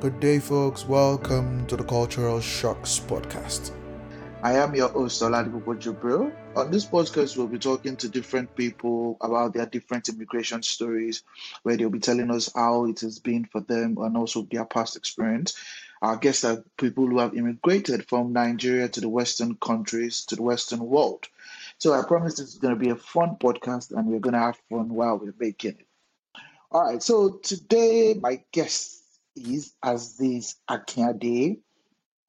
Good day, folks. Welcome to the Cultural Shocks podcast. I am your host, Oladipo Jibril. On this podcast, we'll be talking to different people about their different immigration stories, where they'll be telling us how it has been for them and also their past experience. Our guests are people who have immigrated from Nigeria to the Western countries, to the Western world. So I promise this is going to be a fun podcast and we're going to have fun while we're making it. All right, so today my guest is Azeez Akinade.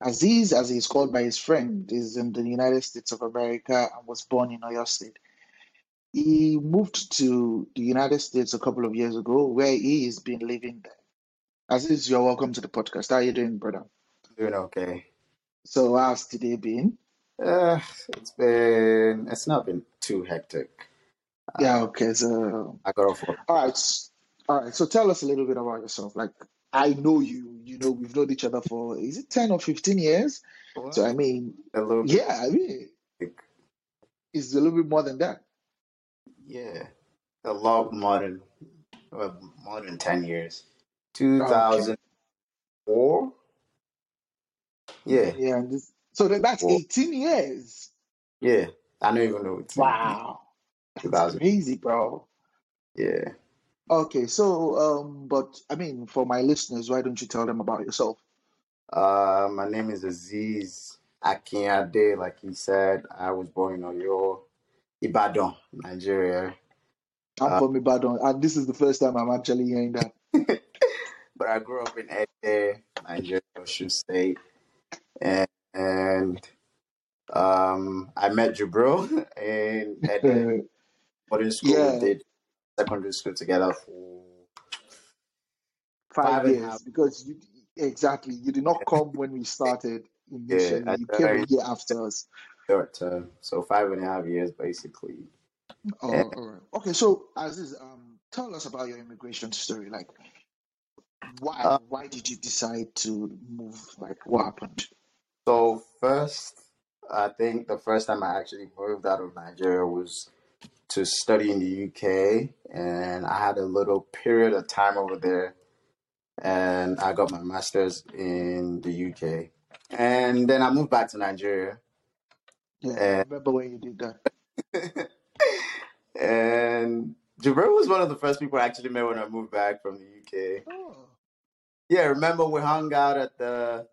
Azeez, as he's called by his friend, is in the United States of America and was born in Oyo State. He moved to the United States a couple of years ago, where he has been living there. Azeez, you're welcome to the podcast. How are you doing, brother? Doing okay. So, how's today been? Uh, it's been it's not been too hectic. Yeah, okay. So, I got off work. All right. All right. So, tell us a little bit about yourself. Like, I know you. You know, we've known each other for is it ten or fifteen years? So, I mean, a little bit. yeah, I mean, it's a little bit more than that. Yeah, a lot more than well, more than ten years. Okay. 2004. Yeah, Yeah, and this, so that, that's four. 18 years. Yeah, I don't even know. It's Wow, that's 2000. crazy, bro. Yeah. Okay, so um, but I mean, for my listeners, why don't you tell them about yourself? Uh, my name is Azeez Akinade. Like he said, I was born in Oyo, Ibadan, Nigeria. I'm Uh, from Ibadan, and this is the first time I'm actually hearing that. but I grew up in Ede, Nigeria, Osun State, and, and um, I met Jubril in Ede boarding school. We Yeah, did secondary school together for five five and a half. years because you exactly you did not come when we started Yeah, initially. I You came a year after us. short term, so five and a half years basically. Oh, And all right. Okay, so Azeez, um, tell us about your immigration story. Like, why uh, why did you decide to move? Like, what happened? so first, I think the first time I actually moved out of Nigeria was to study in the UK, and I had a little period of time over there, and I got my master's in the UK, and then I moved back to Nigeria, Yeah, I and remember when you did that. and Jabril was one of the first people I actually met when I moved back from the UK. Oh, Yeah, remember we hung out at the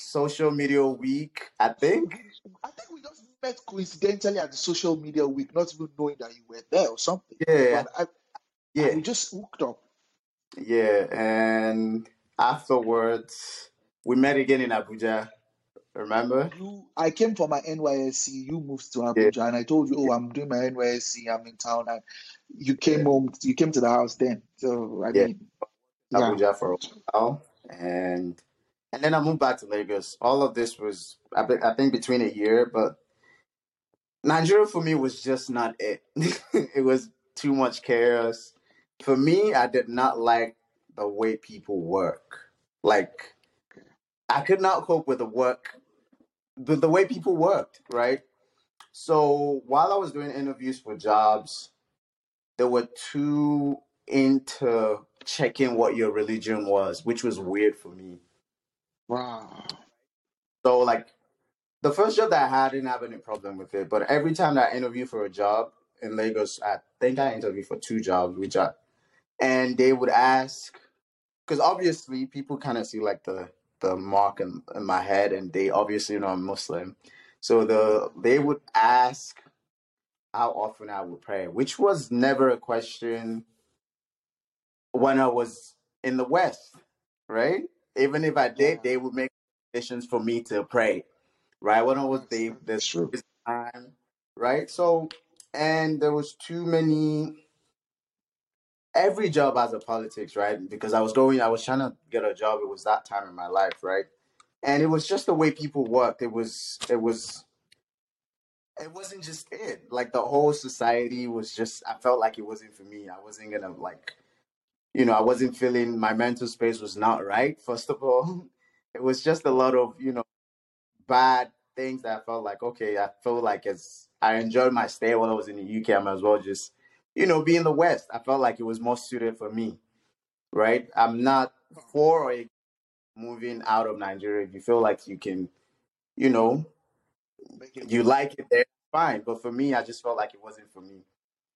social media week, I think. I think we just met coincidentally at the social media week, not even knowing that you were there or something. Yeah, But I, and yeah, we just hooked up. yeah. And afterwards, we met again in Abuja. Remember? You, I came for my NYSC. You moved to Yeah, Abuja, and I told you, "Oh, I'm doing my NYSC. I'm in town." And you came yeah, home. You came to the house then. So I yeah. mean, yeah. Abuja for a while, and and then I moved back to Lagos. All of this was, I, be- I think, between a year, but Nigeria for me was just not it. it was too much chaos. For me, I did not like the way people work. Like, I could not cope with the work, the, the way people worked, right? So while I was doing interviews for jobs, they were too into checking what your religion was, which was weird for me. Wow. So, like, the first job that I had, I didn't have any problem with it. But every time that I interviewed for a job in Lagos, I think I interviewed for two jobs, which I, and they would ask, because obviously people kind of see like the the mark in, in my head, and they obviously you know I'm Muslim. So the they would ask how often I would pray, which was never a question when I was in the West, right? Even if I did, they would make conditions for me to pray, right? When I was they that's true. time, right? So and there was too many every job has a politics, right? Because I was going, I was trying to get a job. It was that time in my life, right? And it was just the way people worked. It was, it was, it wasn't just it. Like the whole society was just. I felt like it wasn't for me. I wasn't gonna like, you know, I wasn't feeling my mental space was not right. First of all, it was just a lot of you know bad things that I felt like okay. I felt like as I enjoyed my stay while I was in the UK, I might as well just you know be in the West. I felt like it was more suited for me, right? I'm not for or moving out of Nigeria, if you feel like you can, you know, you like it there, fine. But for me, I just felt like it wasn't for me.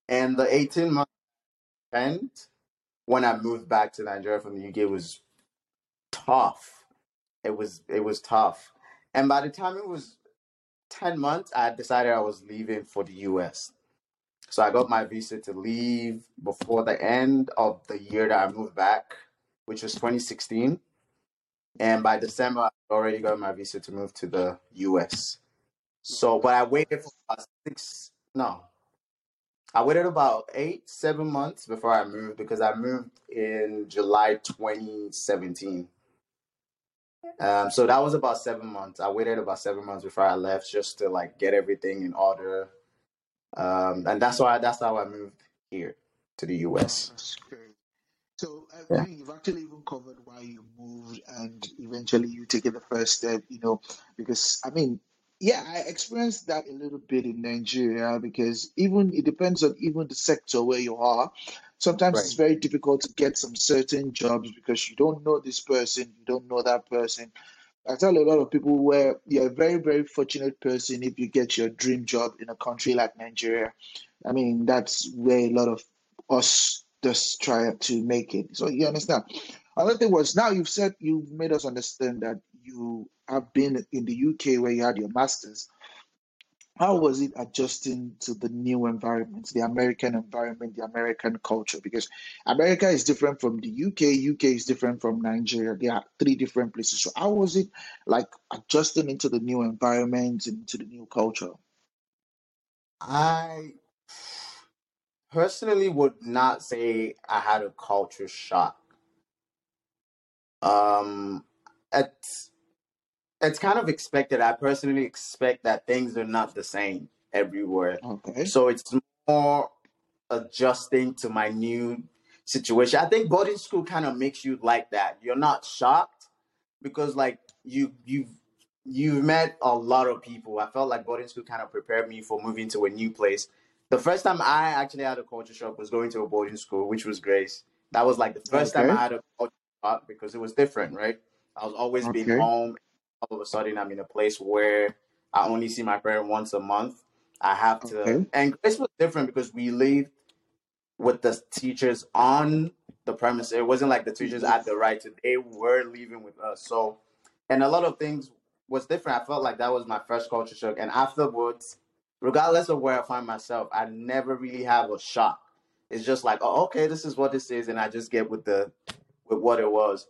And the 18 months spent when I moved back to Nigeria from the UK was tough. It was it was tough. And by the time it was 10 months, I decided I was leaving for the US. So I got my visa to leave before the end of the year that I moved back, which was 2016. And by December, I already got my visa to move to the US. So, but I waited for about six, no, I waited about eight, seven months before I moved because I moved in July 2017. Um, so that was about seven months. I waited about seven months before I left just to like get everything in order. Um, and that's why that's how I moved here to the Wow, US. that's great. So, I Yeah. Mean, you've actually even covered why you moved and eventually you taking the first step, you know, because I mean, yeah, I experienced that a little bit in Nigeria because even it depends on even the sector where you are. Sometimes Right. it's very difficult to get some certain jobs because you don't know this person, you don't know that person. I tell a lot of people where you're a very, very fortunate person if you get your dream job in a country like Nigeria. I mean, that's where a lot of us just try to make it. So you understand. Another thing was now you've said you've made us understand that you have been in the UK where you had your masters. How was it adjusting to the new environment, the American environment, the American culture? Because America is different from the UK, UK is different from Nigeria. They are three different places. So how was it like adjusting into the new environment into the new culture? I personally would not say I had a culture shock. Um, it's it's kind of expected. I personally expect that things are not the same everywhere. Okay. So it's more adjusting to my new situation. I think boarding school kind of makes you like that. You're not shocked because like you you've you've met a lot of people. I felt like boarding school kind of prepared me for moving to a new place. The first time I actually had a culture shock was going to a boarding school, which was Grace. That was like the first time I had a culture shock because it was different, right? I was always being home. All of a sudden, I'm in a place where I only see my parent once a month. I have to, Okay. and Grace was different because we lived with the teachers on the premise. It wasn't like the teachers had the right to, they were living with us. So, and a lot of things was different. I felt like that was my first culture shock. And afterwards, regardless of where I find myself, I never really have a shock. It's just like, oh, okay, this is what this is, and I just get with the with what it was.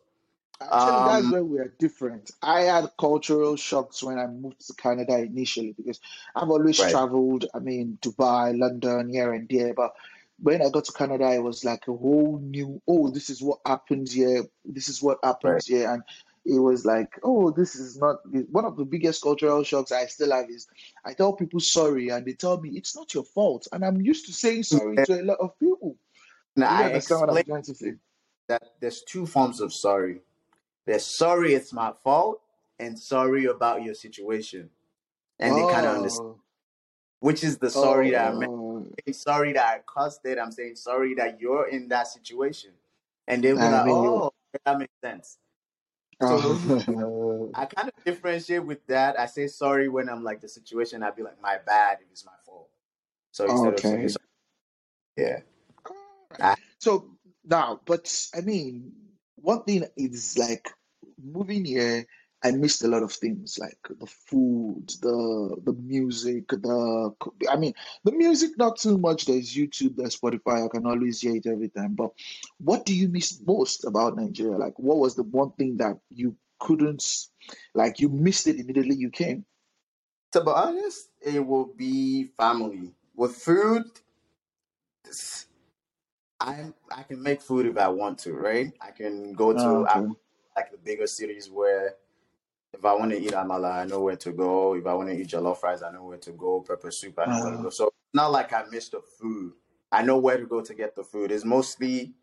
Actually, that's Um, where we are different. I had cultural shocks when I moved to Canada initially because I've always right, traveled. I mean, Dubai, London, here and there. But when I got to Canada, it was like a whole new, oh, this is what happens here. This is what right. happens here. And it was like, oh, this is not one of the biggest cultural shocks I still have is I tell people sorry and they tell me it's not your fault. And I'm used to saying sorry Yeah. to a lot of people. Now, Do you I understand what I'm explained trying to say? that there's two forms of sorry. There's sorry it's my fault, and sorry about your situation. And they kind of understand, Oh, which is the sorry that I meant. oh, saying sorry that I caused it. I'm saying sorry that you're in that situation. And they'll be I like, mean, oh, that makes sense. So Oh, I kind of differentiate with that. I say sorry when I'm like the situation. I'd be like, my bad if it's my fault. So instead of saying sorry, yeah. Right. I, So now, but I mean, one thing is like moving here, I missed a lot of things like the food, the the music, the I mean, the music not too much. There's YouTube, there's Spotify. I can always hear it every time. But what do you miss most about Nigeria? Like, what was the one thing that you couldn't, like, you missed it immediately you came? to be honest, it will be family. With food, this- I I can make food if I want to, right? I can go Oh, to I, okay. like the bigger cities where if I want to eat amala, I know where to go. If I want to eat jollof rice, I know where to go. Pepper soup, I know where to Uh, go. So it's not like I miss the food. I know where to go to get the food. It's mostly,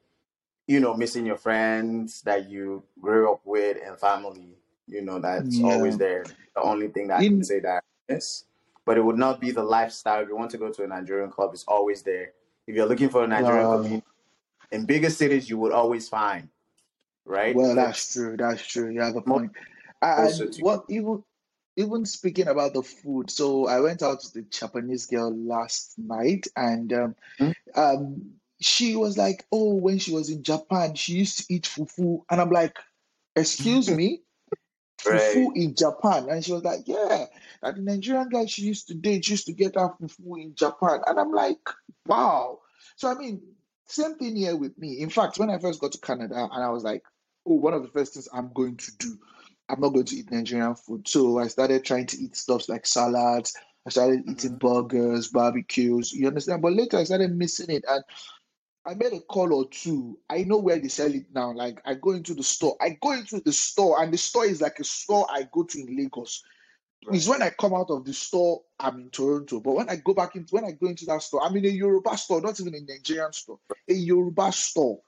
you know, missing your friends that you grew up with and family. You know, that's always there. The only thing that I can In say that I miss. But it would not be the lifestyle. If you want to go to a Nigerian club, it's always there. If you're looking for a Nigerian uh, community in bigger cities, you would always find right? Well, that's true. That's true. You have a point. And to what even even speaking about the food, so I went out with the Japanese girl last night, and um, you. um, she was like, "Oh, when she was in Japan, she used to eat fufu," and I'm like, "Excuse me, Right. in Japan?" And she was like, "Yeah, and the Nigerian guy she used to date used to get her fufu in Japan," and I'm like, "Wow." So I mean, same thing here with me. In fact, when I first got to Canada, and I was like, "Oh, one of the first things I'm going to do." I'm not going to eat Nigerian food. So I started trying to eat stuff like salads. I started eating Mhm. burgers, barbecues. You understand? But later I started missing it. And I made a call or two. I know where they sell it now. Like I go into the store. I go into the store, and the store is like a store I go to in Lagos. It's when I come out of the store, I'm in Toronto. But when I go back into when I go into that store, I'm in a Yoruba store, not even a Nigerian store, a Yoruba store.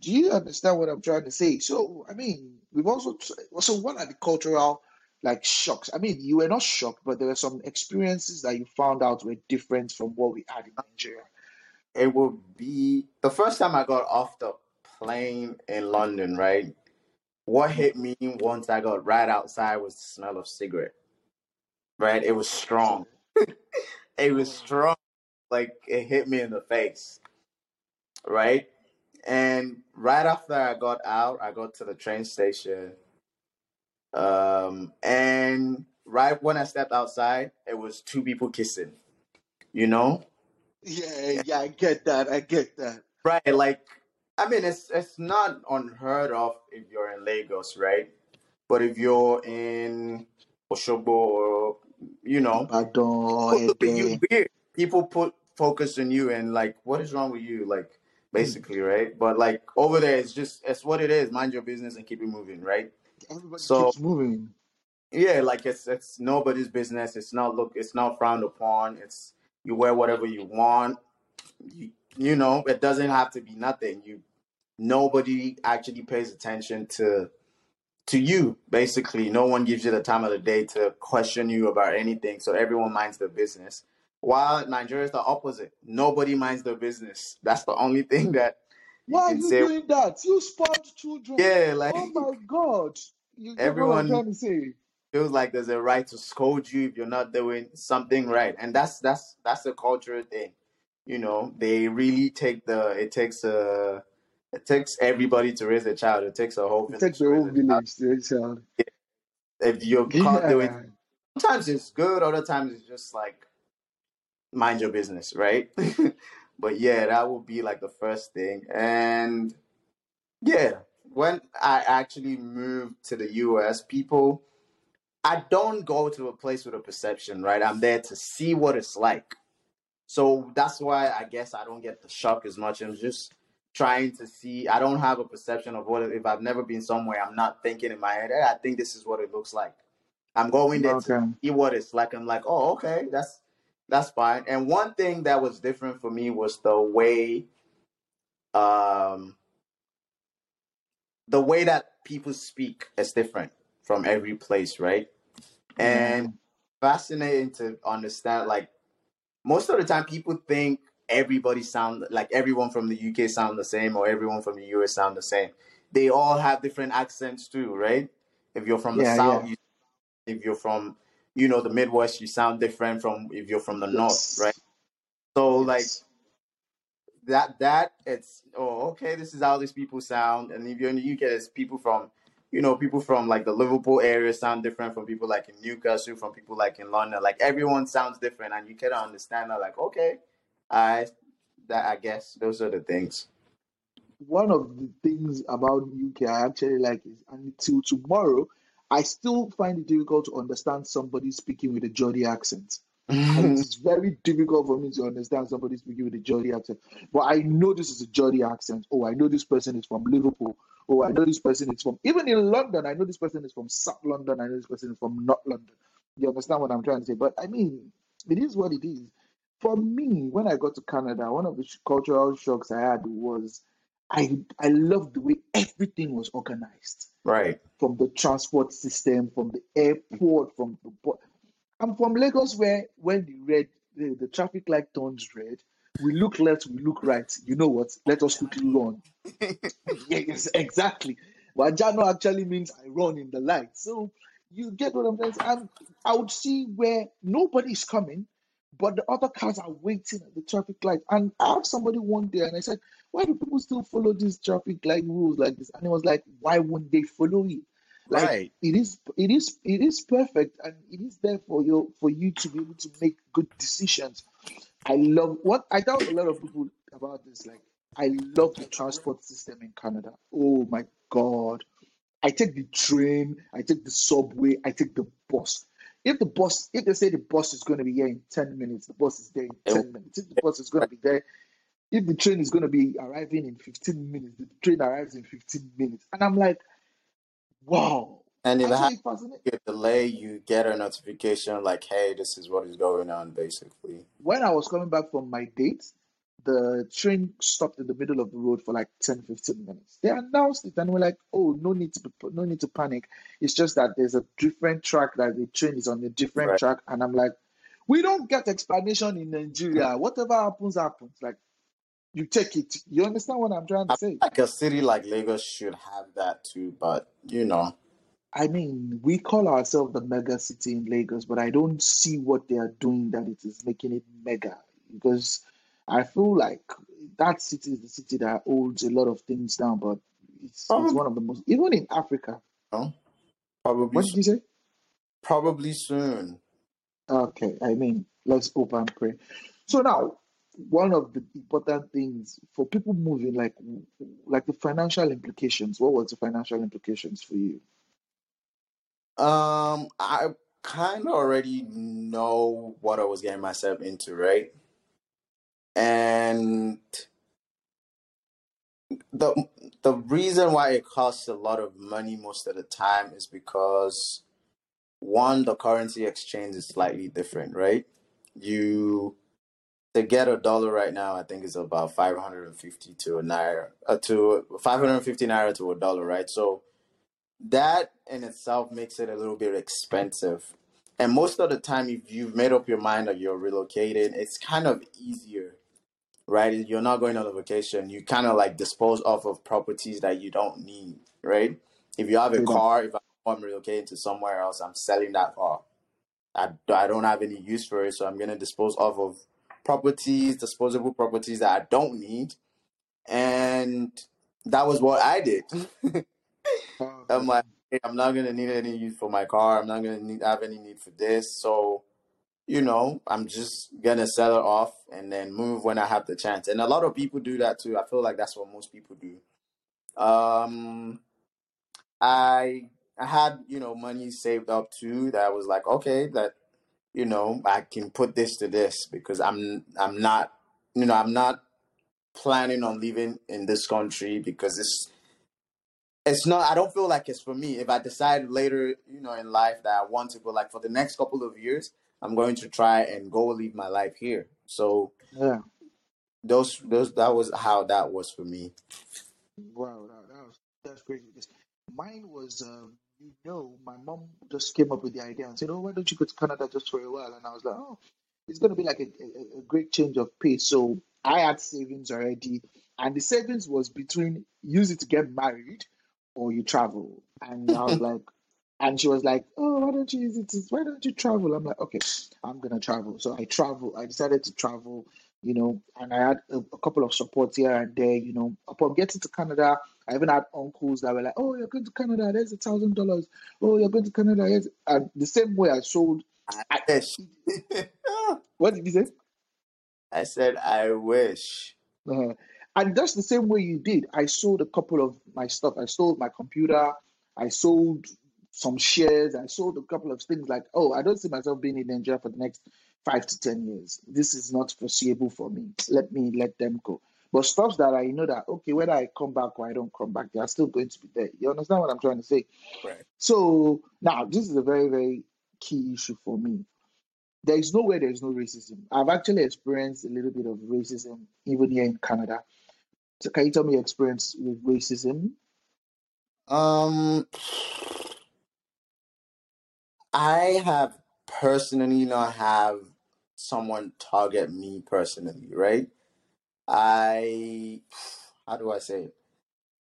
Do you understand what I'm trying to say? So, I mean, we've also so what are the cultural like shocks? I mean, you were not shocked, but there were some experiences that you found out were different from what we had in Nigeria. It would be the first time I got off the plane in London, right? What hit me once I got right outside was the smell of cigarette, right? It was strong. It was Oh, strong. Like it hit me in the face, right? And right after I got out, I got to the train station. Um, and right when I stepped outside, it was two people kissing, you know? Yeah, yeah, I get that. I get that. Right, like I mean it's it's not unheard of if you're in Lagos, right? But if you're in Oshogbo or you know, Ibadan, people you Ede. weird. People put focus on you and like what is wrong with you? Like Hmm. basically, right? But like over there it's just it's what it is. Mind your business and keep it moving, right? Everybody So keeps moving. yeah, like it's it's nobody's business. It's not look it's not frowned upon. It's you wear whatever you want. You, you know, it doesn't have to be nothing. You nobody actually pays attention to to you basically no one gives you the time of the day to question you about anything so everyone minds their business while nigeria is the opposite nobody minds their business that's the only thing that you Why are you say doing that? You spawned children. yeah like Oh my God. You get what I'm everyone trying to say? Feels like there's a right to scold you if you're not doing something right. And that's that's that's a cultural thing. You know they really take the it takes a it takes everybody to raise a child. It takes a whole It village takes to the raise whole a child. village to raise a child. if you're caught doing Yeah. sometimes it's good other times it's just like mind your business right? But yeah that would be like the first thing. And yeah when i actually moved to the us people i don't go to a place with a perception right? I'm there to see what it's like. So that's why i guess i don't get the shock as much. I'm just trying to see. I don't have a perception of what if i've never been somewhere i'm not thinking in my head hey, i think this is what it looks like. I'm going there to Okay. see what it's like. I'm like oh okay that's that's fine. And one thing that was different for me was the way um the way that people speak is different from every place right Yeah. and fascinating to understand like most of the time people think everybody sound like everyone from the UK sound the same or everyone from the US sound the same. They all have different accents too, right? If you're from the Yeah, south, yeah. you, if you're from you know the Midwest, you sound different from if you're from the north, right? Yes. So like that that it's oh okay, this is how these people sound. And if you're in the UK, it's people from you know people from like the Liverpool area sound different from people like in Newcastle, from people like in London. Like everyone sounds different, and you can understand that. Like okay, I that I guess those are the things. One of the things about UK I actually like is until tomorrow, I still find it difficult to understand somebody speaking with a Geordie accent. It's very difficult for me to understand somebody speaking with a Geordie accent. But I know this is a Geordie accent. Oh, I know this person is from Liverpool. Oh, I know this person is from even in London. I know this person is from South London. I know this person is from North London. You understand what I'm trying to say? But I mean, it is what it is. For me, when I got to Canada, one of the cultural shocks I had was I I loved the way everything was organized right. from the transport system, from the airport, from the port. I'm from Lagos, where when the red the, the traffic light turns red, we look left, we look right. You know what? Let us quickly run. Yes, exactly. Wajano actually means I run in the light. So you get what I'm saying? And I would see where nobody's coming, but the other cars are waiting at the traffic light. And I asked somebody one day and I said, Why do people still follow these traffic light rules like this? And it was like, Why wouldn't they follow it? Like Right. it is it is it is perfect and it is there for you for you to be able to make good decisions. I love what I tell a lot of people about this. Like I love the transport system in Canada. Oh my god. I take the train, I take the subway, I take the bus. If the bus, if they say the bus is going to be here in 10 minutes, the bus is there in 10 minutes. If the bus is going to be there, if the train is going to be arriving in 15 minutes, the train arrives in 15 minutes. And I'm like, wow. And if it Actually has fascinating. a delay, you get a notification like, "Hey, this is what is going on," basically. When I was coming back from my date, the train stopped in the middle of the road for like 10, 15 minutes. They announced it and we're like, oh, no need to be, no need to panic. It's just that there's a different track that the train is on a different Right. track. And I'm like, we don't get explanation in Nigeria. Whatever happens, happens. Like you take it. You understand what I'm trying to I say? like a city like Lagos should have that too, but you know, I mean, we call ourselves the mega city in Lagos, but I don't see what they are doing that it is making it mega because I feel like that city is the city that holds a lot of things down, but it's, it's one of the most, even in Africa. probably, What did you say? probably soon. Okay, I mean, let's hope and pray. So now, one of the important things for people moving, like like the financial implications. What was the financial implications for you? Um, I kind of already know what I was getting myself into, right? And the the reason why it costs a lot of money most of the time is because one, the currency exchange is slightly different, right? You to get a dollar right now, I think is about 550 to a naira, uh, to 550 naira to a dollar, right? So that in itself makes it a little bit expensive. And most of the time, if you've made up your mind that you're relocating, it's kind of easier, right? You're not going on a vacation. You kind of like dispose off of properties that you don't need, right? If you have a car, if oh, I'm relocating to somewhere else, I'm selling that car. I, I don't have any use for it, so I'm going to dispose off of properties, disposable properties that I don't need. And that was what I did. I'm like, hey, I'm not gonna need any use for my car. I'm not gonna need have any need for this. So, you know, I'm just gonna sell it off and then move when I have the chance. And a lot of people do that too. I feel like that's what most people do. Um, I I had you know money saved up too. That I was like, okay, that you know I can put this to this because I'm I'm not you know I'm not planning on living in this country because it's it's not i don't feel like it's for me if i decide later you know in life that i want to go like for the next couple of years i'm going to try and go live my life here so Yeah. those those that was how that was for me Wow, that, that was that's crazy. Because mine was, um, you know, my mom just came up with the idea and said, "Oh, why don't you go to Canada just for a while?" And I was like, "Oh, it's going to be like a, a, a great change of pace." So I had savings already, and the savings was between use it to get married or you travel. And I was like, and she was like, "Oh, why don't you use it? To, why don't you travel?" I'm like, "Okay, I'm gonna travel." So I travel. I decided to travel you know, and I had a, a couple of supports here and there, you know. Upon getting to Canada, I even had uncles that were like, "Oh, you're going to Canada? There's a thousand dollars. Oh, you're going to Canada?" Here's... And the same way I sold. i I, what did you say? i said i wish Uh, and just the same way you did, I sold a couple of my stuff. I sold my computer. I sold some shares. I sold a couple of things like, oh, I don't see myself being in Nigeria for the next five to ten years. This is not foreseeable for me. Let me let them go. But stuff that I know that okay, whether I come back or I don't come back, they are still going to be there. You understand what I'm trying to say? right So now this is a very, very key issue for me. There is nowhere there is no racism. I've actually experienced a little bit of racism even here in Canada. So can you tell me your experience with racism? um i have personally not have someone target me personally right i how do i say it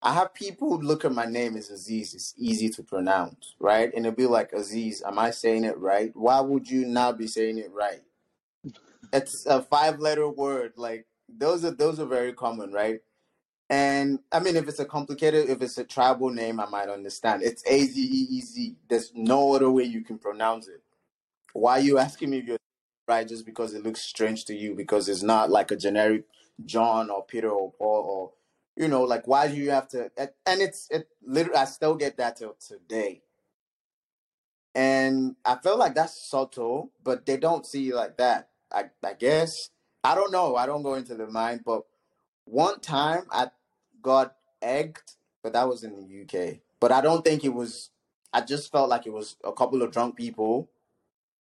I have people look at my name as Azeez. It's easy to pronounce, right? And it'll be like Azeez. Am I saying it right? Why would you not be saying it right? It's a five-letter word. Like those are those are very common, right? And I mean, if it's a complicated, if it's a tribal name, I might understand. It's A Z E E Z. There's no other way you can pronounce it. Why are you asking me if you're right just because it looks strange to you? Because it's not like a generic John or Peter or Paul or you know, like why do you have to? And it's it literally. I still get that till today. And I feel like that's subtle, but they don't see like that. I I guess I don't know. I don't go into the mind, but one time I got egged, but that was in the UK. But I don't think it was. I just felt like it was a couple of drunk people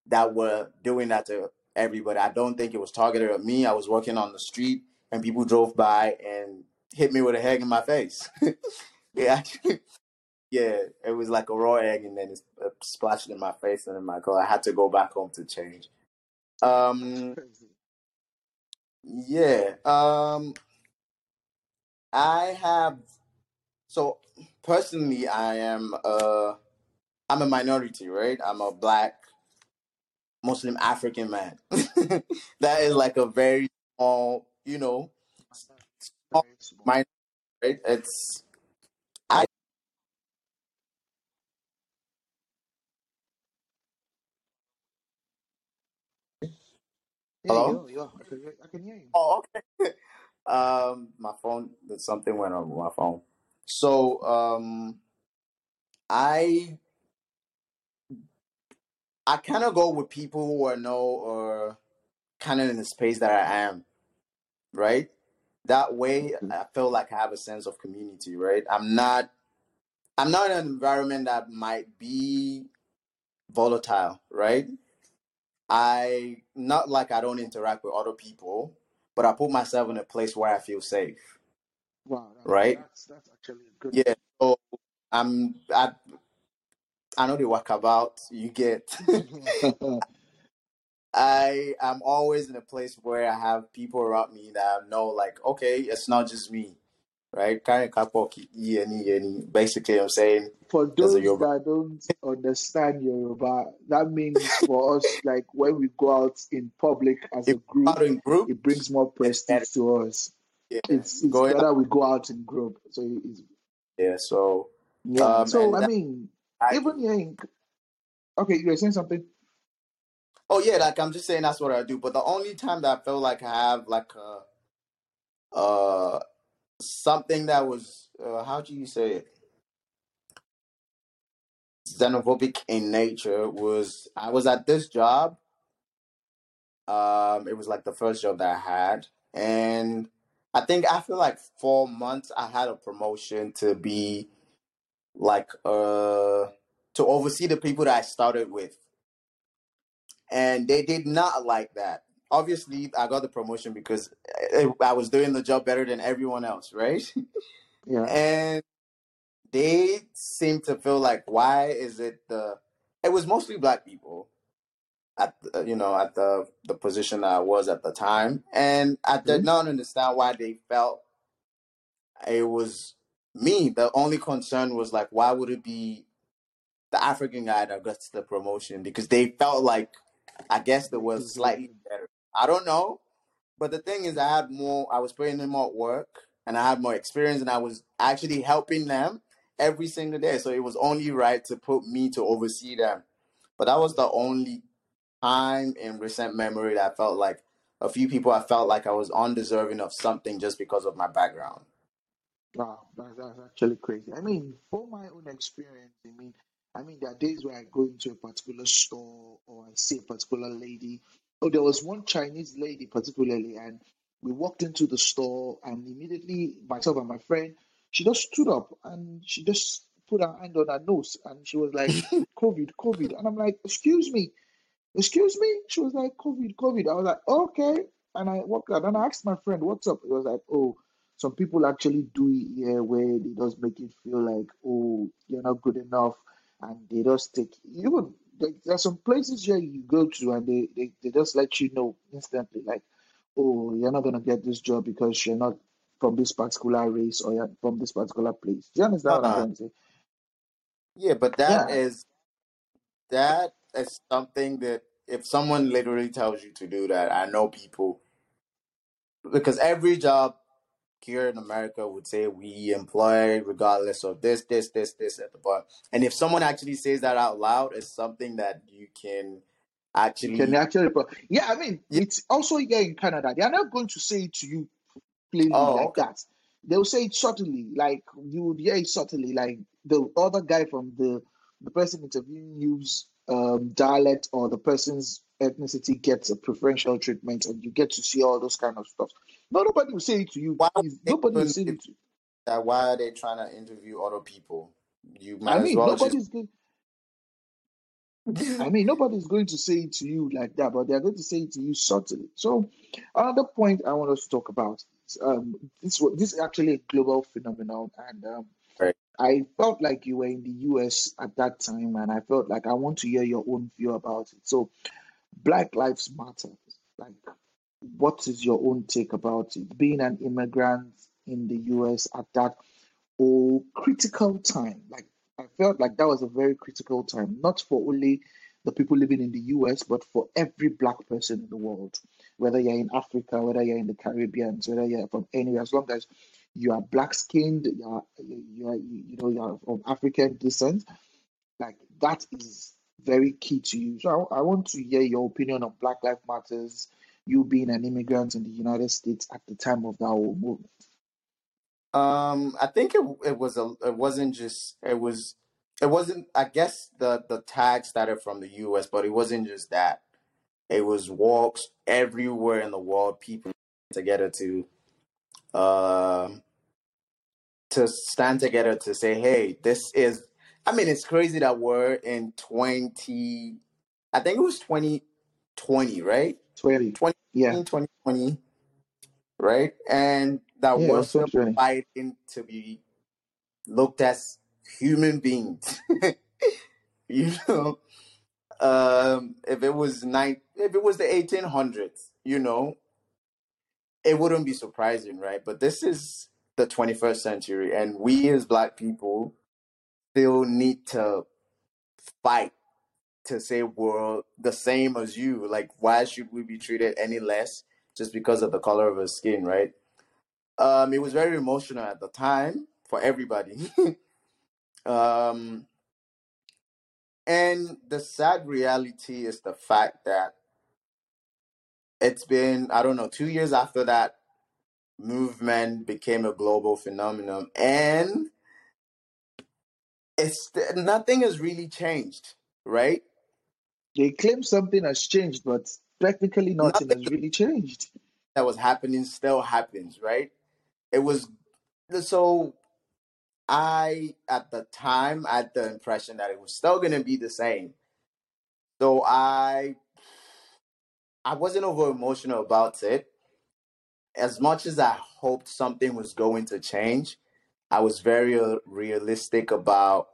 that were doing that to everybody. I don't think it was targeted at me. I was working on the street and people drove by and hit me with a egg in my face. yeah, yeah, it was like a raw egg and then it splashed in my face and in my car. I had to go back home to change. Um, yeah. Um, I have so personally, I am uh, I'm a minority, right? I'm a black Muslim African man. that is like a very small, you know, small minority, right? It's I Hello. Yeah, I can, I can hear you. Oh, okay. um, my phone. Something went on with my phone. So, um, I I kind of go with people who I know or kind of in the space that I am, right? That way, Okay. I feel like I have a sense of community, right? I'm not, I'm not in an environment that might be volatile, right? I not like I don't interact with other people, but I put myself in a place where I feel safe, Wow, right? that's that's actually a good. Yeah. So I'm, I, I know the walk about. You get. I am always in a place where I have people around me that I know, like, okay, it's not just me, right? Kind of kapoki, yeni, yeni. Basically, I'm saying For a those that don't understand Yoruba, that means for us, like when we go out in public as a If group, out in it brings more prestige to us. Yeah, It's it's going out. better we go out in group. So it's Yeah. So, yeah. um, So I that mean, I even in okay, you were saying something. Oh yeah, like I'm just saying that's what I do. But the only time that I feel like I have like a, uh, something that was, uh, how do you say it? Xenophobic in nature was I was at this job Um, it was like the first job that I had, and I think after like four months, I had a promotion to be like uh to oversee the people that I started with, and they did not like that. Obviously, I got the promotion because I I was doing the job better than everyone else, right? Yeah. And they seemed to feel like, why is it the? It was mostly black people at the, you know at the the position that I was at the time, and I did Okay. not understand why they felt it was me. The only concern was like, why would it be the African guy that gets the promotion? Because they felt like I guess they They were think you're slightly better. I don't know, but the thing is, I had more. I was putting in more work, and I had more experience, and I was actually helping them every single day. So it was only right to put me to oversee them. But that was the only time in recent memory that I felt like a few people I felt like I was undeserving of something just because of my background. Wow, that's, that's actually crazy. I mean, for my own experience, I mean, I mean, there are days where I go into a particular store or I see a particular lady. Oh, there was one Chinese lady particularly, and we walked into the store, and immediately myself and my friend, she just stood up and she just put her hand on her nose, and she was like, "COVID, COVID," and I'm like, "Excuse me." Excuse me? She was like, COVID, COVID. I was like, okay. And I walked out and I asked my friend, what's up? It was like, oh, some people actually do it here where they just make it feel like, oh, you're not good enough. And they just take, even, there, are some places here you go to and they, they, they just let you know instantly, like, oh, you're not going to get this job because you're not from this particular race or you're from this particular place. Do you understand what I'm Uh, trying to say? yeah, but that Yeah. is that is something that if someone literally tells you to do that, I know people because every job here in America would say we employ regardless of this, this, this, this at the bottom. And if someone actually says that out loud, it's something that you can You can actually actually, yeah. I mean, it's also here in Canada. They are not going to say it to you plainly Oh, like okay. that. They'll say it subtly, like you would hear it subtly, like the other guy from the the person interviewing you's um, dialect or the person's ethnicity gets a preferential treatment, and you get to see all those kind of stuff. No, nobody will say it to you. Why would Please, they nobody will even say it. To, that? Why are they trying to interview other people? You I might as mean, well just. nobody's going. I mean, nobody's going to say it to you like that, but they're going to say it to you subtly. So, another point I want us to talk about is, um, this wa- this is actually a global phenomenon, and um, Right. I felt like you were in the US at that time, and I felt like I want to hear your own view about it. So, Black Lives Matter. Like, what is your own take about it? Being an immigrant in the US at that whole critical time. Like I felt like that was a very critical time, not for only the people living in the US, but for every black person in the world. Whether you're in Africa, whether you're in the Caribbean, whether you're from anywhere, as long as you are black skinned, you are you are you know you're of African descent, like that is very key to you. So I, I want to hear your opinion on Black Lives Matters, you being an immigrant in the United States at the time of that whole movement. Um, I think it it was a it wasn't just it was it wasn't I guess the the tag started from the US, but it wasn't just that. It was walks everywhere in the world, people together to um to stand together to say, hey, this is I mean it's crazy that we're in twenty I think it was twenty twenty, right? 20. Twenty Yeah. twenty twenty, right? And that Yeah, it we're was still 2020. fighting to be looked as human beings. you know, um, if it was nine, if it was the eighteen hundreds, you know, it wouldn't be surprising, right? But this is the twenty first century, and we as Black people still need to fight to say we're the same as you. Like, why should we be treated any less just because of the color of our skin, right? Um, it was very emotional at the time for everybody. um, and the sad reality is the fact that it's been, I don't know, two years after that movement became a global phenomenon, and it's nothing has really changed, right? They claim something has changed, but technically nothing Nothing has really changed. that was happening still happens, right? It was so I at the time had the impression that it was still gonna be the same. So I I wasn't over emotional about it. As much as I hoped something was going to change, I was very uh, realistic about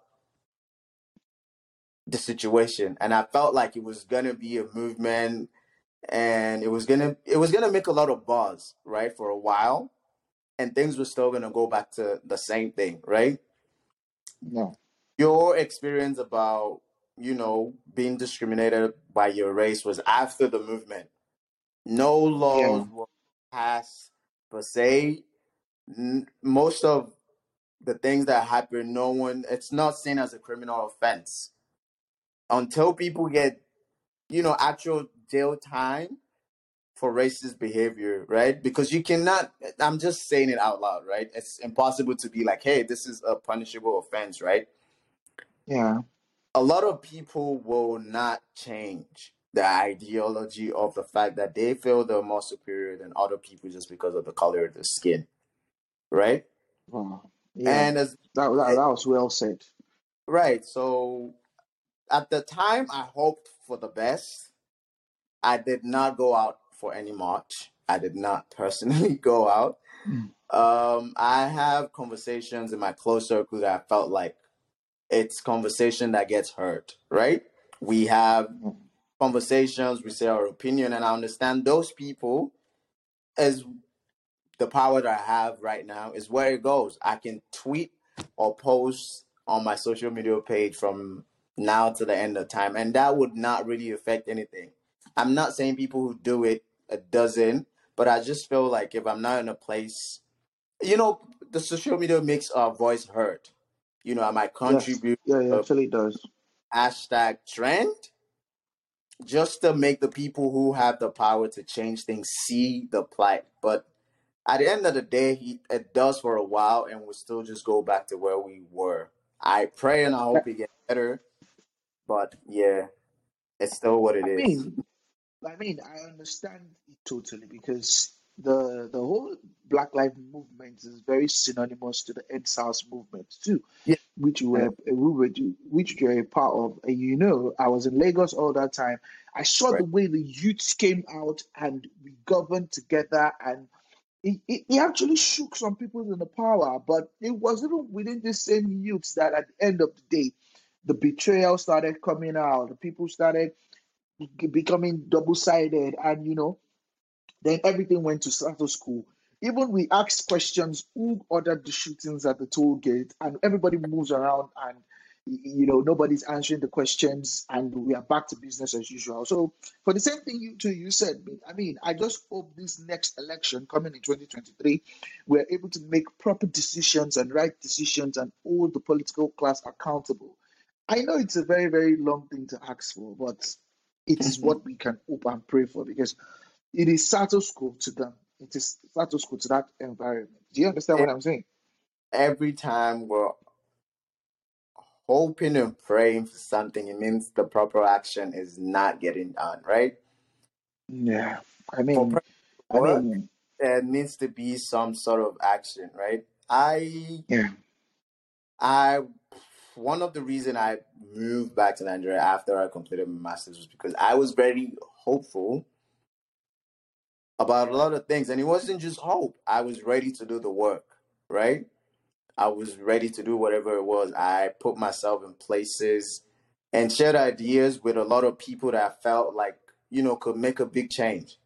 the situation and I felt like it was gonna be a movement and it was gonna it was gonna make a lot of buzz, right, for a while. And things were still gonna go back to the same thing, right? No. Your experience about, you know, being discriminated by your race was after the movement. No Yeah. laws were passed per se. N- Most of the things that happen, no one it's not seen as a criminal offense. Until people get, you know, actual jail time for racist behavior, right? Because you cannot, I'm just saying it out loud, right? It's impossible to be like, hey, this is a punishable offense, right? Yeah. A lot of people will not change the ideology of the fact that they feel they're more superior than other people just because of the color of their skin, right? Wow. Yeah. And as That, that, that was well said. right, so at the time, I hoped for the best. I did not go out for any march. I did not personally go out. Mm. Um, I have conversations in my close circle that I felt like it's conversation that gets heard, right? We have conversations, we say our opinion, and I understand those people as the power that I have right now is where it goes. I can tweet or post on my social media page from now to the end of time, and that would not really affect anything. I'm not saying people who do it it doesn't, but I just feel like if I'm not in a place, you know, the social media makes our voice heard. You know, I might Yes. contribute Yeah, a actually it does. hashtag trend just to make the people who have the power to change things see the plight. But at the end of the day, he, it does for a while, and we'll still just go back to where we were. I pray and I hope it gets better, but yeah, it's still what it I is. mean, I mean, I understand it totally because the the whole Black Lives Movement is very synonymous to the EndSARS movement too, Yeah. which we were we were which we were a part of. And you know, I was in Lagos all that time. I saw Right. the way the youths came out and we governed together, and it, it, it actually shook some people in the power. But it was even within the same youths that at the end of the day, the betrayal started coming out. The people started becoming double sided, and you know, then everything went to status quo. Even we asked questions who ordered the shootings at the toll gate, and everybody moves around, and you know nobody's answering the questions, and we are back to business as usual. So, for the same thing you too, you said, I mean, I just hope this next election coming in 2023, we're able to make proper decisions and right decisions and hold the political class accountable. I know it's a very, very long thing to ask for, but it is mm-hmm. what we can hope and pray for because it is status quo to them. It is status quo to that environment. Do you understand what I'm saying? Every time we're hoping and praying for something, it means the proper action is not getting done, right? Yeah. I mean, prayer I mean, mm. there needs to be some sort of action, right? I yeah. I one of the reason I moved back to Nigeria after I completed my master's was because I was very hopeful about a lot of things, and it wasn't just hope. I was ready to do the work, right? I was ready to do whatever it was. I put myself in places and shared ideas with a lot of people that I felt like you know could make a big change.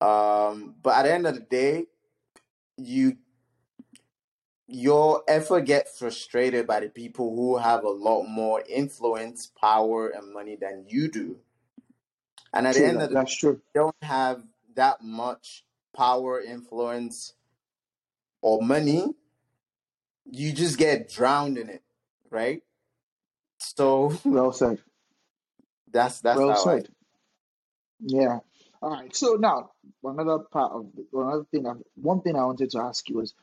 Um, but at the end of the day, you your ever get frustrated by the people who have a lot more influence, power, and money than you do. And at the end of the day, that's true. you don't have that much power, influence, or money. You just get drowned in it, right? So Well said. that's that's Well how I. said. Yeah. All right. So now another part of the, another thing. I, one thing I wanted to ask you was,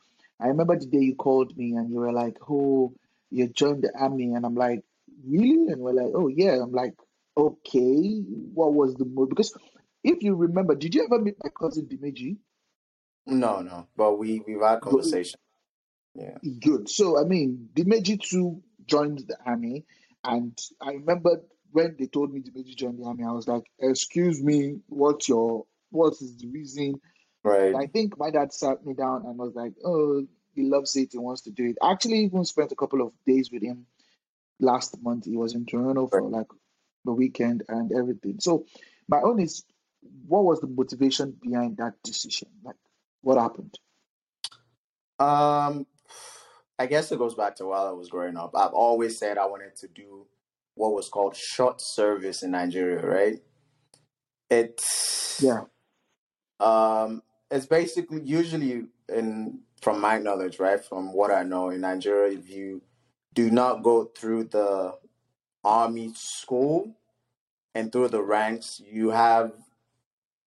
I remember the day you called me and you were like, "Oh, you joined the army," and I'm like, "Really?" And we're like, "Oh yeah." I'm like, "Okay." What was the move? Because if you remember, did you ever meet my cousin Dimeji? No, no, but we we've had Go- conversation. Yeah, Good. So I mean, Dimeji too joined the army, and I remember when they told me Dimeji joined the army, I was like, "Excuse me, what's your what is the reason?" Right. I think my dad sat me down and was like, "Oh, he loves it. He wants to do it." I actually even spent a couple of days with him last month. He was in Toronto for like the weekend and everything. So my own is, what was the motivation behind that decision? Like, what happened? Um, I guess it goes back to while I was growing up. I've always said I wanted to do what was called short service in Nigeria, right? It's Yeah. um it's basically usually in from my knowledge, right? From what I know in Nigeria, if you do not go through the army school and through the ranks, you have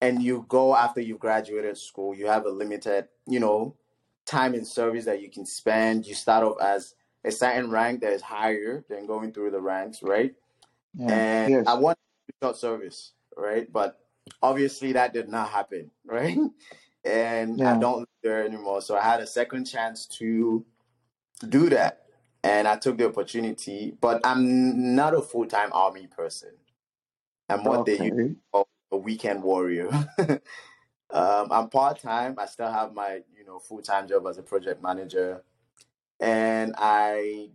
and you go after you've graduated school, you have a limited, you know, time in service that you can spend. You start off as a certain rank that is higher than going through the ranks, right? Yeah. And Yes. I want short service, right? But obviously that did not happen, right? And I don't live there anymore. So I had a second chance to do that. And I took the opportunity, but I'm not a full time army person. I'm what they Okay. call a weekend warrior. um, I'm part time. I still have my, you know, full time job as a project manager. And I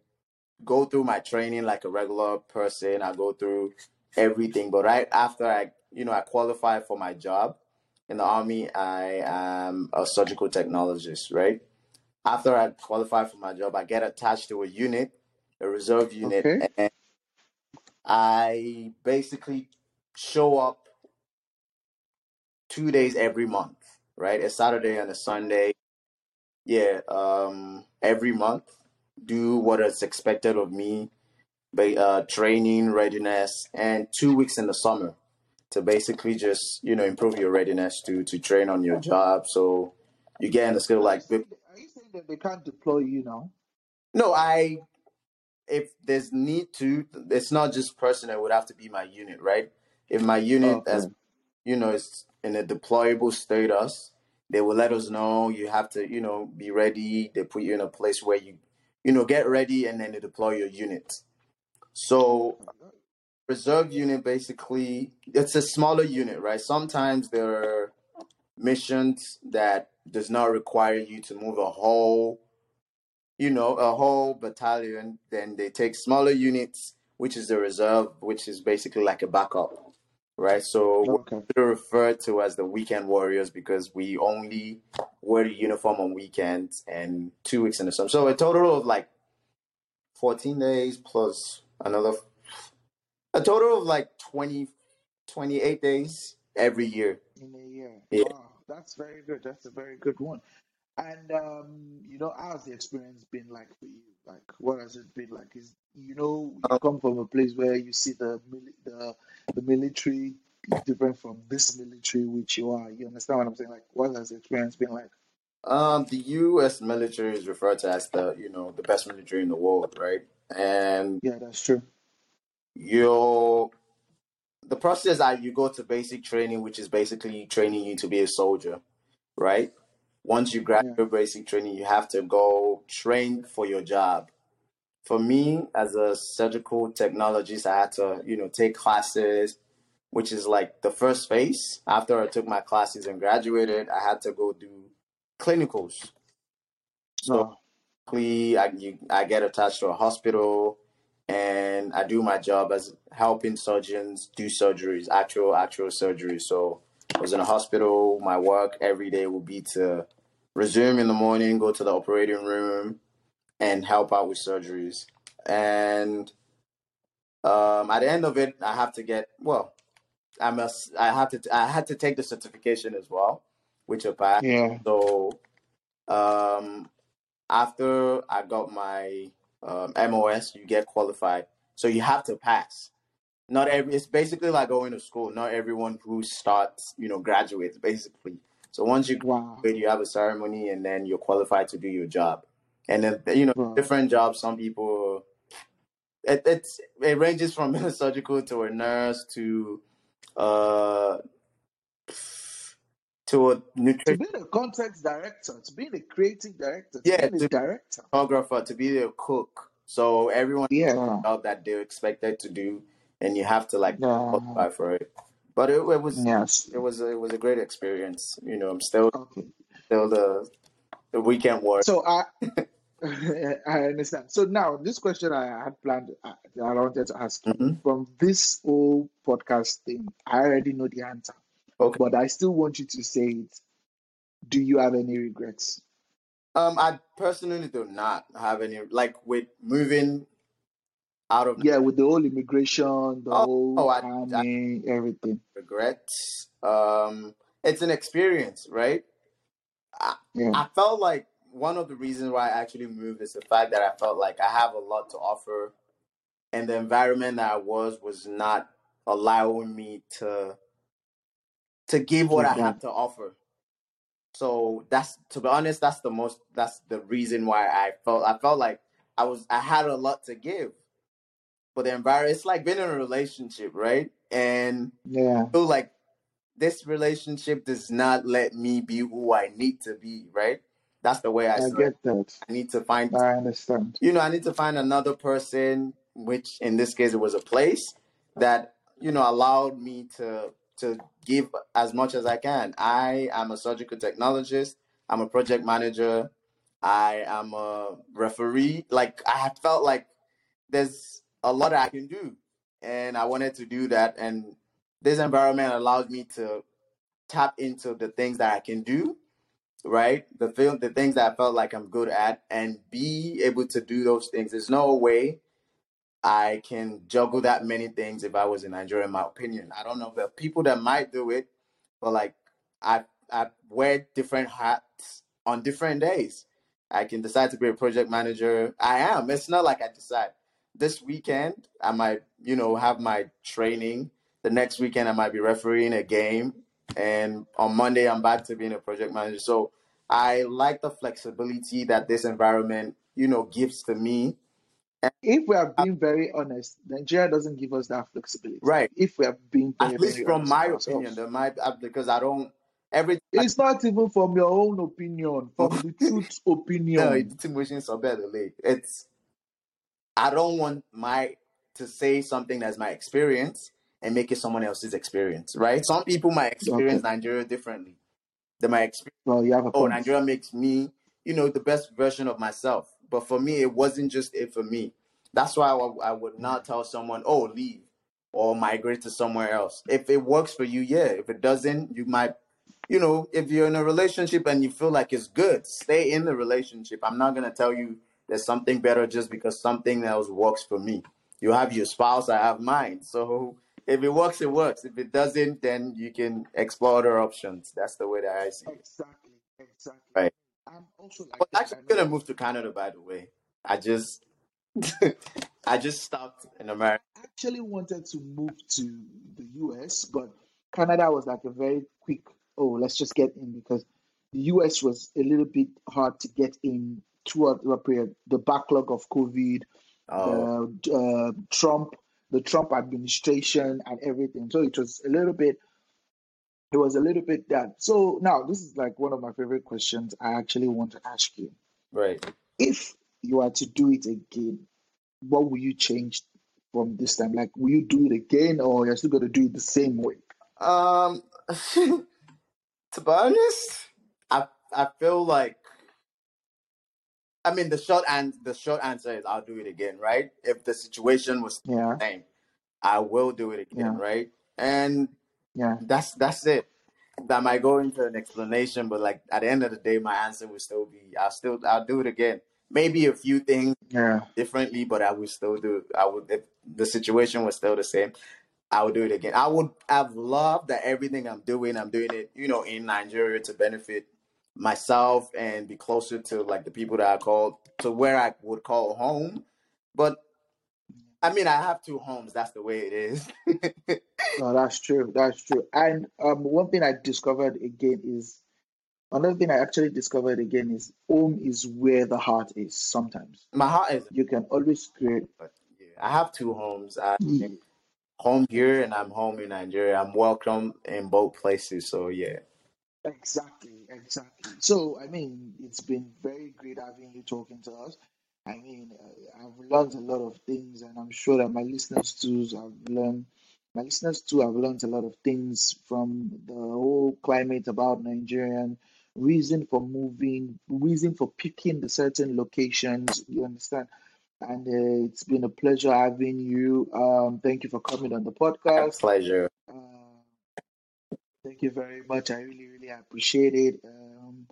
go through my training like a regular person. I go through everything. But right after I, you know, I qualify for my job, in the army, I am a surgical technologist, right? After I qualify for my job, I get attached to a unit, a reserve unit, Okay. and I basically show up two days every month, right? A Saturday and a Sunday. Yeah, um, every month, do what is expected of me, ba- uh, training, readiness, and two weeks in the summer to basically just you know improve your readiness to to train on your job. So you get in the skill like are you saying that they can't deploy you now? no, I if there's need to, it's not just person. It would have to be my unit, right? If my unit as you know is in a deployable status, they will let us know you have to you know be ready. They put you in a place where you you know get ready and then they deploy your unit. So reserve unit basically it's a smaller unit, right? Sometimes there are missions that does not require you to move a whole you know, a whole battalion, then they take smaller units, which is the reserve, which is basically like a backup, right? So Okay. we're referred to as the weekend warriors because we only wear the uniform on weekends and two weeks in the summer. So a total of like 14 days plus another, a total of like 20, 28 days every year. In a year. Yeah. Wow, that's very good. That's a very good one. And um, you know, how's the experience been like for you? Like, what has it been like? Is you know, you Um, come from a place where you see the mili- the the military is different from this military which you are. You understand what I'm saying? Like, what has the experience been like? Um, the U.S. military is referred to as the, you know, the best military in the world, right? And Yeah, that's true. Your the process that you go to basic training, which is basically training you to be a soldier, right? Once you Yeah. graduate basic training, you have to go train for your job. For me, as a surgical technologist, I had to, you know, take classes, which is like the first phase. After I took my classes and graduated, I had to go do clinicals. So oh. basically, I you, I get attached to a hospital and I do my job as helping surgeons do surgeries, actual actual surgeries. So I was in a hospital. My work every day would be to resume in the morning, go to the operating room, and help out with surgeries. And um, at the end of it, I have to get well. I must. I have to. I had to take the certification as well, which I passed. Yeah. So um, after I got my um, MOS, you get qualified. So you have to pass. Not every. It's basically like going to school. Not everyone who starts, you know, graduates basically. So once you Wow. graduate, you have a ceremony, and then you're qualified to do your job. And then you know, Wow. different jobs. Some people. It it's it ranges from a surgical to a nurse to uh to a To nutrition being a content director, to be a creative director, to yeah a to director. photographer to be a cook so everyone Yeah. job that they're expected to do and you have to like Yeah. qualify for it but it, it was Yes. it was it was a great experience you know i'm still Okay. still the the weekend warrior So I I understand. So now this question I had planned uh, that I wanted to ask you hmm from this whole podcast thing, I already know the answer, okay but I still want you to say it. Do you have any regrets? um i personally do not have any like with moving out of Yeah, with the whole immigration, the oh, whole oh I, I everything. Regrets. um it's an experience right I, Yeah. I felt like one of the reasons why I actually moved is the fact that I felt like I have a lot to offer, and the environment that I was was not allowing me to to give what Give I have mm-hmm. to offer. So that's to be honest, that's the most that's the reason why I felt I felt like I was I had a lot to give. But the environment it's like being in a relationship, right? And Yeah. Feel like this relationship does not let me be who I need to be, right? That's the way I I get that. I need to find, I understand. you know, I need to find another person, which in this case it was a place that, you know, allowed me to to give as much as I can. I am a surgical technologist. I'm a project manager. I am a referee. Like I have felt like there's a lot I can do, and I wanted to do that. And this environment allowed me to tap into the things that I can do, right? The film, the things that I felt like I'm good at, and be able to do those things. There's no way I can juggle that many things if I was in Nigeria, in my opinion. I don't know. Are people that might do it, but like I I wear different hats on different days. I can decide to be a project manager. I am. It's not like I decide this weekend I might, you know, have my training. The next weekend I might be refereeing a game. And on Monday I'm back to being a project manager. So I like the flexibility that this environment, you know, gives to me. If we are uh, being very honest, Nigeria doesn't give us that flexibility. Right. If we are being very, At least very from my opinion, there might uh, because I don't every It's not even from your own opinion, from the truth no, opinion. emotions are better. It's I don't want my to say something that's my experience and make it someone else's experience, right? Some people might experience Nigeria differently. They might experience, Well, you have a oh, point. Nigeria makes me, you know, the best version of myself. But for me, it wasn't just it for me. That's why I, w- I would not tell someone, oh, leave or migrate to somewhere else. If it works for you, yeah. If it doesn't, you might, you know, if you're in a relationship and you feel like it's good, stay in the relationship. I'm not gonna tell you there's something better just because something else works for me. You have your spouse, I have mine. So if it works, it works. If it doesn't, then you can explore other options. That's the way that I see it. Exactly, exactly. Right. I'm also like that. actually I gonna move to Canada by the way. I just I just stopped in America. I actually wanted to move to the US, but Canada was like a very quick, oh, let's just get in because the US was a little bit hard to get in throughout the period. The backlog of COVID, Oh, the uh, Trump, the Trump administration, and everything. So it was a little bit. It was a little bit that. So now this is like one of my favorite questions. I actually want to ask you: right. If you are to do it again, what will you change from this time? Like, will you do it again, or you're still going to do it the same way? Um to be honest, I I feel like I mean the short and the short answer is I'll do it again, right? If the situation was Yeah, the same, I will do it again, yeah, right? And yeah. that's that's it. That might go into an explanation, but like at the end of the day, my answer will still be I'll still I'll do it again. Maybe a few things Yeah, differently, but I would still do. I would if the situation was still the same. I would do it again. I would have loved that everything I'm doing, I'm doing it, you know, in Nigeria to benefit myself and be closer to like the people that I call to where I would call home. But I mean, I have two homes. That's the way it is. no, that's true. That's true. And um, one thing I discovered again is another thing I actually discovered again is home is where the heart is. Sometimes My heart is. you can always create. But yeah, I have two homes. I Yeah, home here and I'm home in Nigeria. I'm welcome in both places. So yeah, exactly, exactly. So I mean, it's been very great having you talking to us. I mean, uh, I've learned a lot of things, and I'm sure that my listeners too have learned. My listeners too have learned a lot of things from the whole climate about Nigerian reason for moving, reason for picking the certain locations. You understand? And uh, it's been a pleasure having you. Um, thank you for coming on the podcast. pleasure. Uh, thank you very much. I really, really appreciate it. Um,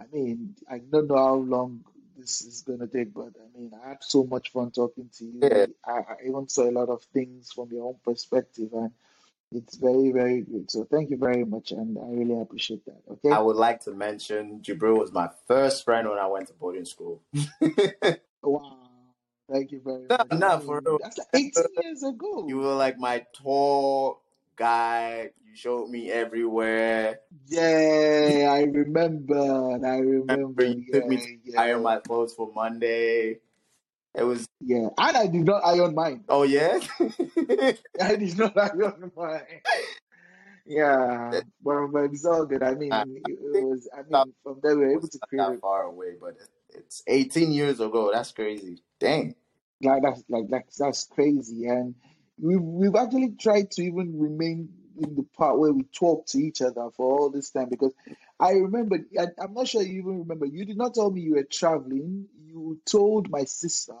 I mean, I don't know how long this is gonna take, but I mean, I had so much fun talking to Yeah, you. I, I even saw a lot of things from your own perspective, and it's very, very good. So thank you very much, and I really appreciate that. Okay. I would like to mention Jibril was my first friend when I went to boarding school. Wow. Thank you very no, much. I not for real. that's like 18 years ago. You were like my tour guy. You showed me everywhere. Yeah, I remember. I Remember, you took me to Yeah, iron my clothes for Monday. It was, yeah. And I did not iron mine. oh yeah? I did not iron mine. Yeah, but, but it's all good. I mean, I it, was. I mean, from there we were able to not create that far away, but it's 18 years ago. That's crazy. Dang. Like that's like like that's crazy, and we've we've actually tried to even remain in the part where we talk to each other for all this time because I remember. I, I'm not sure you even remember. You did not tell me you were traveling. You told my sister,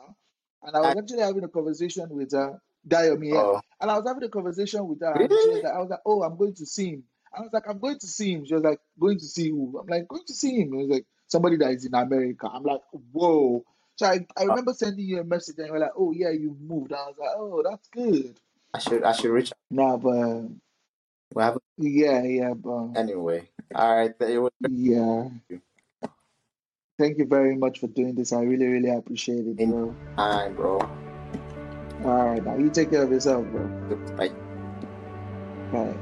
and I was I, actually having a conversation with her, Dayomi, yeah, oh, and I was having a conversation with her, and she was like, I was like, oh, I'm going to see him, I was like, I'm going to see him. She was like, going to see who? I'm like, going to see him. It was like somebody that is in America. I'm like, whoa. So I, I oh. remember sending you a message and you were like, oh yeah, you moved. I was like, oh, that's good. I should I should reach out. Nah, but yeah, yeah, but anyway. All right. Was yeah. Thank you very much for doing this. I really, really appreciate it, bro. time, bro. All right, now you take care of yourself, bro. Bye. Bye.